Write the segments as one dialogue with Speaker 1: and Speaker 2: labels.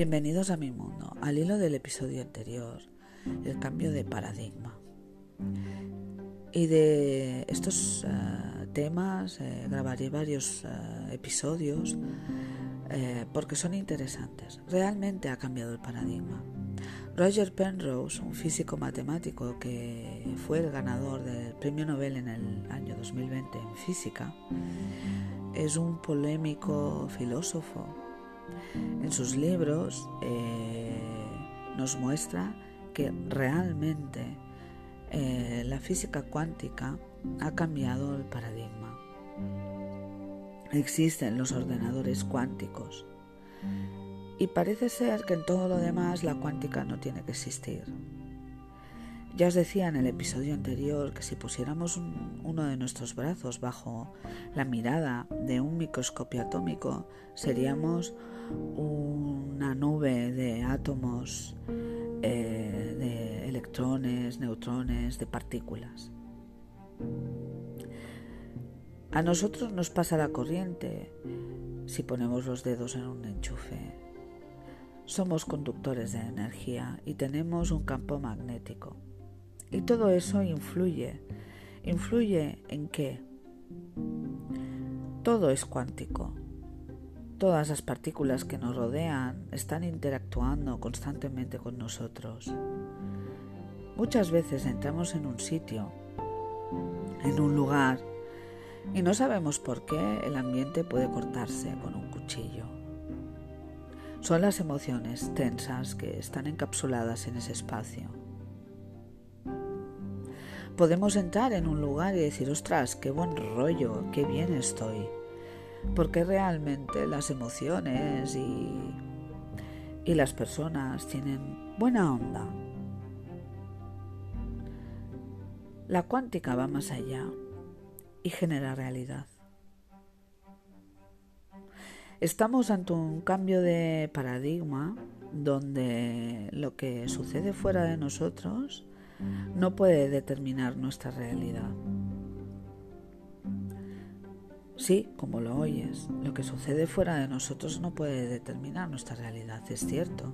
Speaker 1: Bienvenidos a mi mundo. Al hilo del episodio anterior, el cambio de paradigma. Y de estos uh, temas eh, grabaré varios uh, episodios eh, porque son interesantes. Realmente ha cambiado el paradigma. Roger Penrose, un físico matemático que fue el ganador del premio Nobel en el año 2020 en física, es un polémico filósofo en sus libros eh, nos muestra que realmente eh, la física cuántica ha cambiado el paradigma. Existen los ordenadores cuánticos y parece ser que en todo lo demás la cuántica no tiene que existir. Ya os decía en el episodio anterior que si pusiéramos uno de nuestros brazos bajo la mirada de un microscopio atómico, seríamos una nube de átomos, eh, de electrones, neutrones, de partículas. A nosotros nos pasa la corriente si ponemos los dedos en un enchufe. Somos conductores de energía y tenemos un campo magnético. Y todo eso influye. ¿Influye en qué? Todo es cuántico. Todas las partículas que nos rodean están interactuando constantemente con nosotros. Muchas veces entramos en un sitio, en un lugar, y no sabemos por qué el ambiente puede cortarse con un cuchillo. Son las emociones tensas que están encapsuladas en ese espacio podemos entrar en un lugar y decir, ostras, qué buen rollo, qué bien estoy. Porque realmente las emociones y, y las personas tienen buena onda. La cuántica va más allá y genera realidad. Estamos ante un cambio de paradigma donde lo que sucede fuera de nosotros no puede determinar nuestra realidad. Sí, como lo oyes, lo que sucede fuera de nosotros no puede determinar nuestra realidad, es cierto.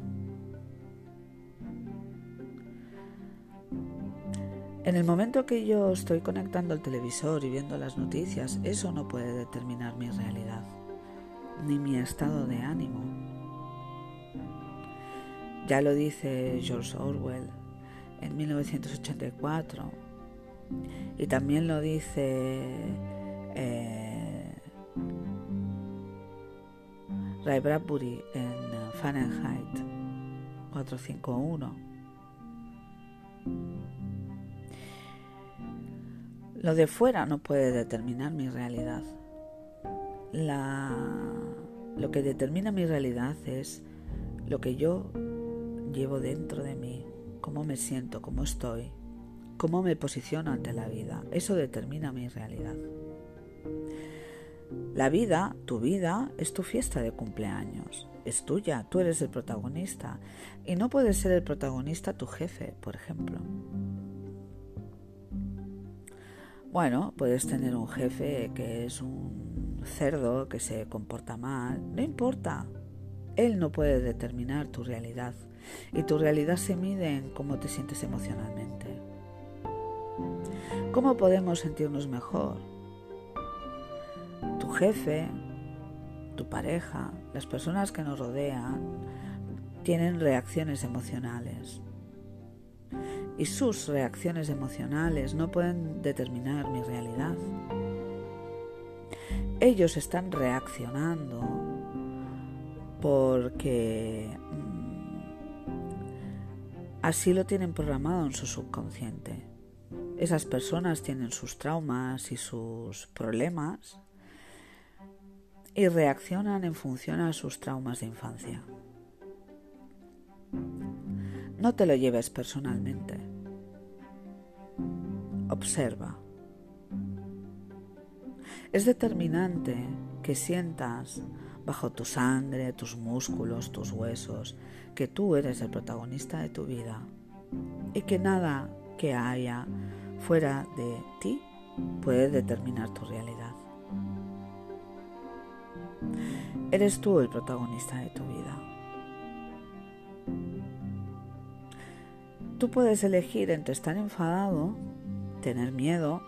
Speaker 1: En el momento que yo estoy conectando el televisor y viendo las noticias, eso no puede determinar mi realidad, ni mi estado de ánimo. Ya lo dice George Orwell, en 1984. Y también lo dice eh, Ray Bradbury en Fahrenheit 451. Lo de fuera no puede determinar mi realidad. Lo que determina mi realidad es lo que yo llevo dentro de mí, cómo me siento, cómo estoy, cómo me posiciono ante la vida. Eso determina mi realidad. La vida, tu vida, es tu fiesta de cumpleaños. Es tuya, tú eres el protagonista. Y no puede ser el protagonista tu jefe, por ejemplo. Bueno, puedes tener un jefe que es un cerdo, que se comporta mal. No importa. Él no puede determinar tu realidad y tu realidad se mide en cómo te sientes emocionalmente. ¿Cómo podemos sentirnos mejor? Jefe, tu pareja, las personas que nos rodean tienen reacciones emocionales. Y sus reacciones emocionales no pueden determinar mi realidad. Ellos están reaccionando porque Así lo tienen programado en su subconsciente. Esas personas tienen sus traumas y sus problemas y reaccionan en función a sus traumas de infancia. No te lo lleves personalmente. Observa. Es determinante que sientas bajo tu sangre, tus músculos, tus huesos, que tú eres el protagonista de tu vida y que nada que haya fuera de ti puede determinar tu realidad. Eres tú el protagonista de tu vida. Tú puedes elegir entre estar enfadado, tener miedo,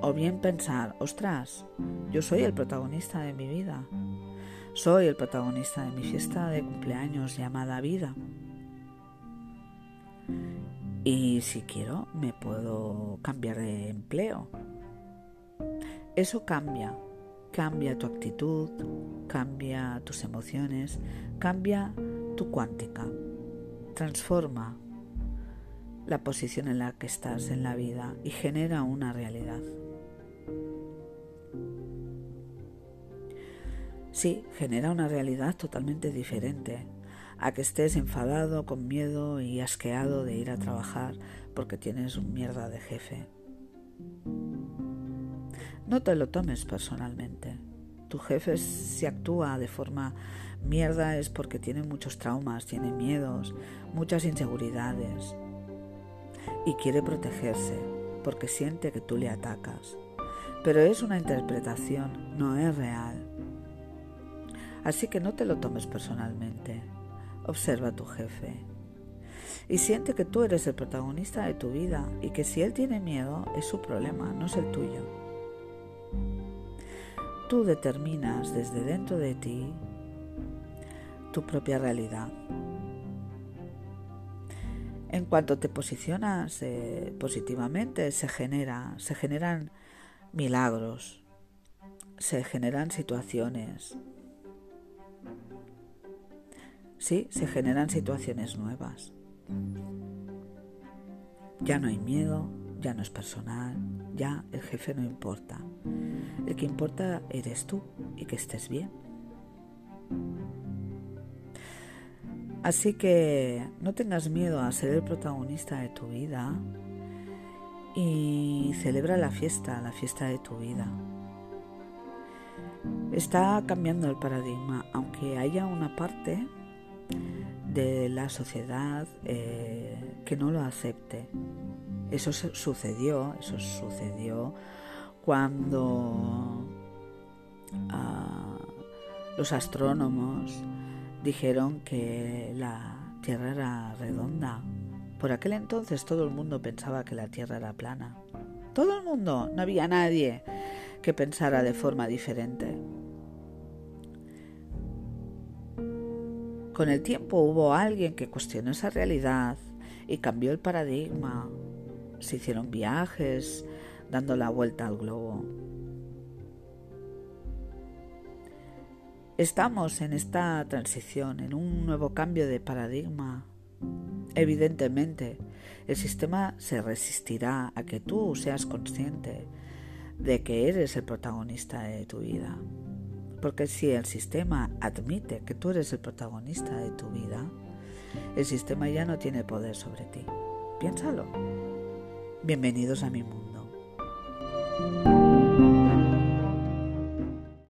Speaker 1: o bien pensar, ostras, yo soy el protagonista de mi vida. Soy el protagonista de mi fiesta de cumpleaños llamada vida. Y si quiero, me puedo cambiar de empleo. Eso cambia cambia tu actitud, cambia tus emociones, cambia tu cuántica, transforma la posición en la que estás en la vida y genera una realidad. Sí, genera una realidad totalmente diferente a que estés enfadado, con miedo y asqueado de ir a trabajar porque tienes un mierda de jefe. No te lo tomes personalmente. Tu jefe si actúa de forma mierda es porque tiene muchos traumas, tiene miedos, muchas inseguridades y quiere protegerse porque siente que tú le atacas. Pero es una interpretación, no es real. Así que no te lo tomes personalmente. Observa a tu jefe y siente que tú eres el protagonista de tu vida y que si él tiene miedo es su problema, no es el tuyo. Tú determinas desde dentro de ti tu propia realidad. En cuanto te posicionas eh, positivamente, se genera, se generan milagros, se generan situaciones. Sí, se generan situaciones nuevas. Ya no hay miedo, ya no es personal, ya el jefe no importa. El que importa eres tú y que estés bien. Así que no tengas miedo a ser el protagonista de tu vida y celebra la fiesta, la fiesta de tu vida. Está cambiando el paradigma, aunque haya una parte de la sociedad eh, que no lo acepte. Eso sucedió, eso sucedió cuando ah, los astrónomos dijeron que la Tierra era redonda. Por aquel entonces todo el mundo pensaba que la Tierra era plana. Todo el mundo, no había nadie que pensara de forma diferente. Con el tiempo hubo alguien que cuestionó esa realidad y cambió el paradigma. Se hicieron viajes dando la vuelta al globo. Estamos en esta transición, en un nuevo cambio de paradigma. Evidentemente, el sistema se resistirá a que tú seas consciente de que eres el protagonista de tu vida. Porque si el sistema admite que tú eres el protagonista de tu vida, el sistema ya no tiene poder sobre ti. Piénsalo. Bienvenidos a mi mundo. Thank you.